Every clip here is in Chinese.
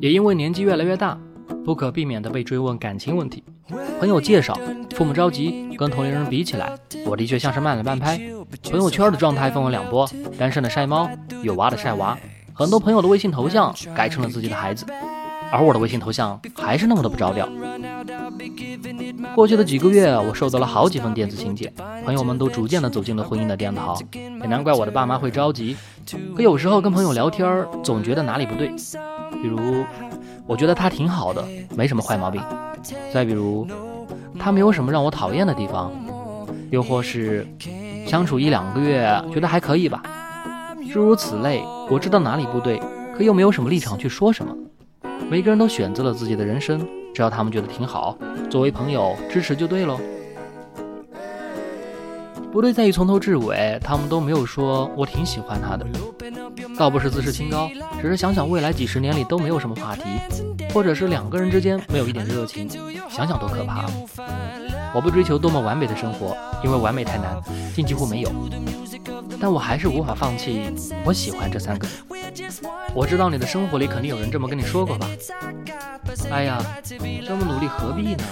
也因为年纪越来越大，不可避免的被追问感情问题。朋友介绍，父母着急，跟同龄人比起来，我的确像是慢了半拍。朋友圈的状态分为两波：单身的晒猫，有娃的晒娃。很多朋友的微信头像改成了自己的孩子，而我的微信头像还是那么的不着调。过去的几个月，我收到了好几封电子请柬，朋友们都逐渐的走进了婚姻的殿堂，也难怪我的爸妈会着急。可有时候跟朋友聊天，总觉得哪里不对，比如我觉得他挺好的，没什么坏毛病；再比如他没有什么让我讨厌的地方，又或是相处一两个月觉得还可以吧，诸如此类。我知道哪里不对，可又没有什么立场去说什么。每个人都选择了自己的人生。只要他们觉得挺好，作为朋友支持就对喽。不对在于从头至尾，他们都没有说我挺喜欢他的，倒不是自视清高，只是想想未来几十年里都没有什么话题，或者是两个人之间没有一点热情，想想多可怕。我不追求多么完美的生活，因为完美太难，竟几乎没有。但我还是无法放弃我喜欢这三个人。我知道你的生活里肯定有人这么跟你说过吧？哎呀，这么努力何必呢？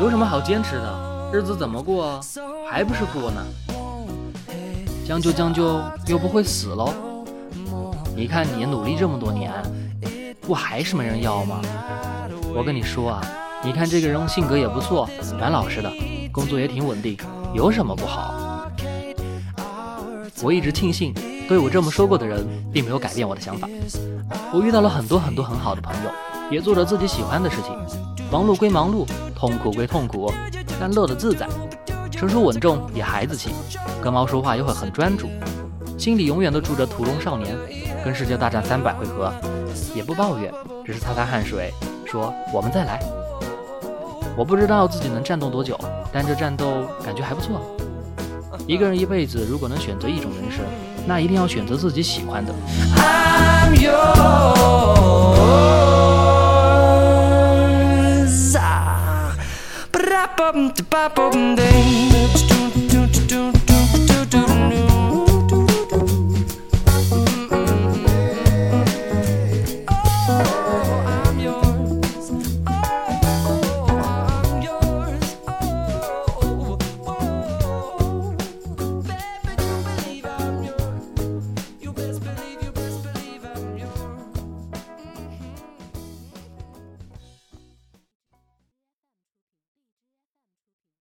有什么好坚持的？日子怎么过，还不是过呢？将就将就又不会死喽。你看你努力这么多年，不还是没人要吗？我跟你说啊，你看这个人性格也不错，蛮老实的，工作也挺稳定，有什么不好？我一直庆幸。对我这么说过的人，并没有改变我的想法。我遇到了很多很多很好的朋友，也做着自己喜欢的事情。忙碌归忙碌，痛苦归痛苦，但乐得自在。成熟稳重，也孩子气，跟猫说话又会很专注，心里永远都住着屠龙少年。跟世界大战三百回合，也不抱怨，只是擦擦汗水，说我们再来。我不知道自己能战斗多久，但这战斗感觉还不错。一个人一辈子，如果能选择一种人生，那一定要选择自己喜欢的。I'm yours.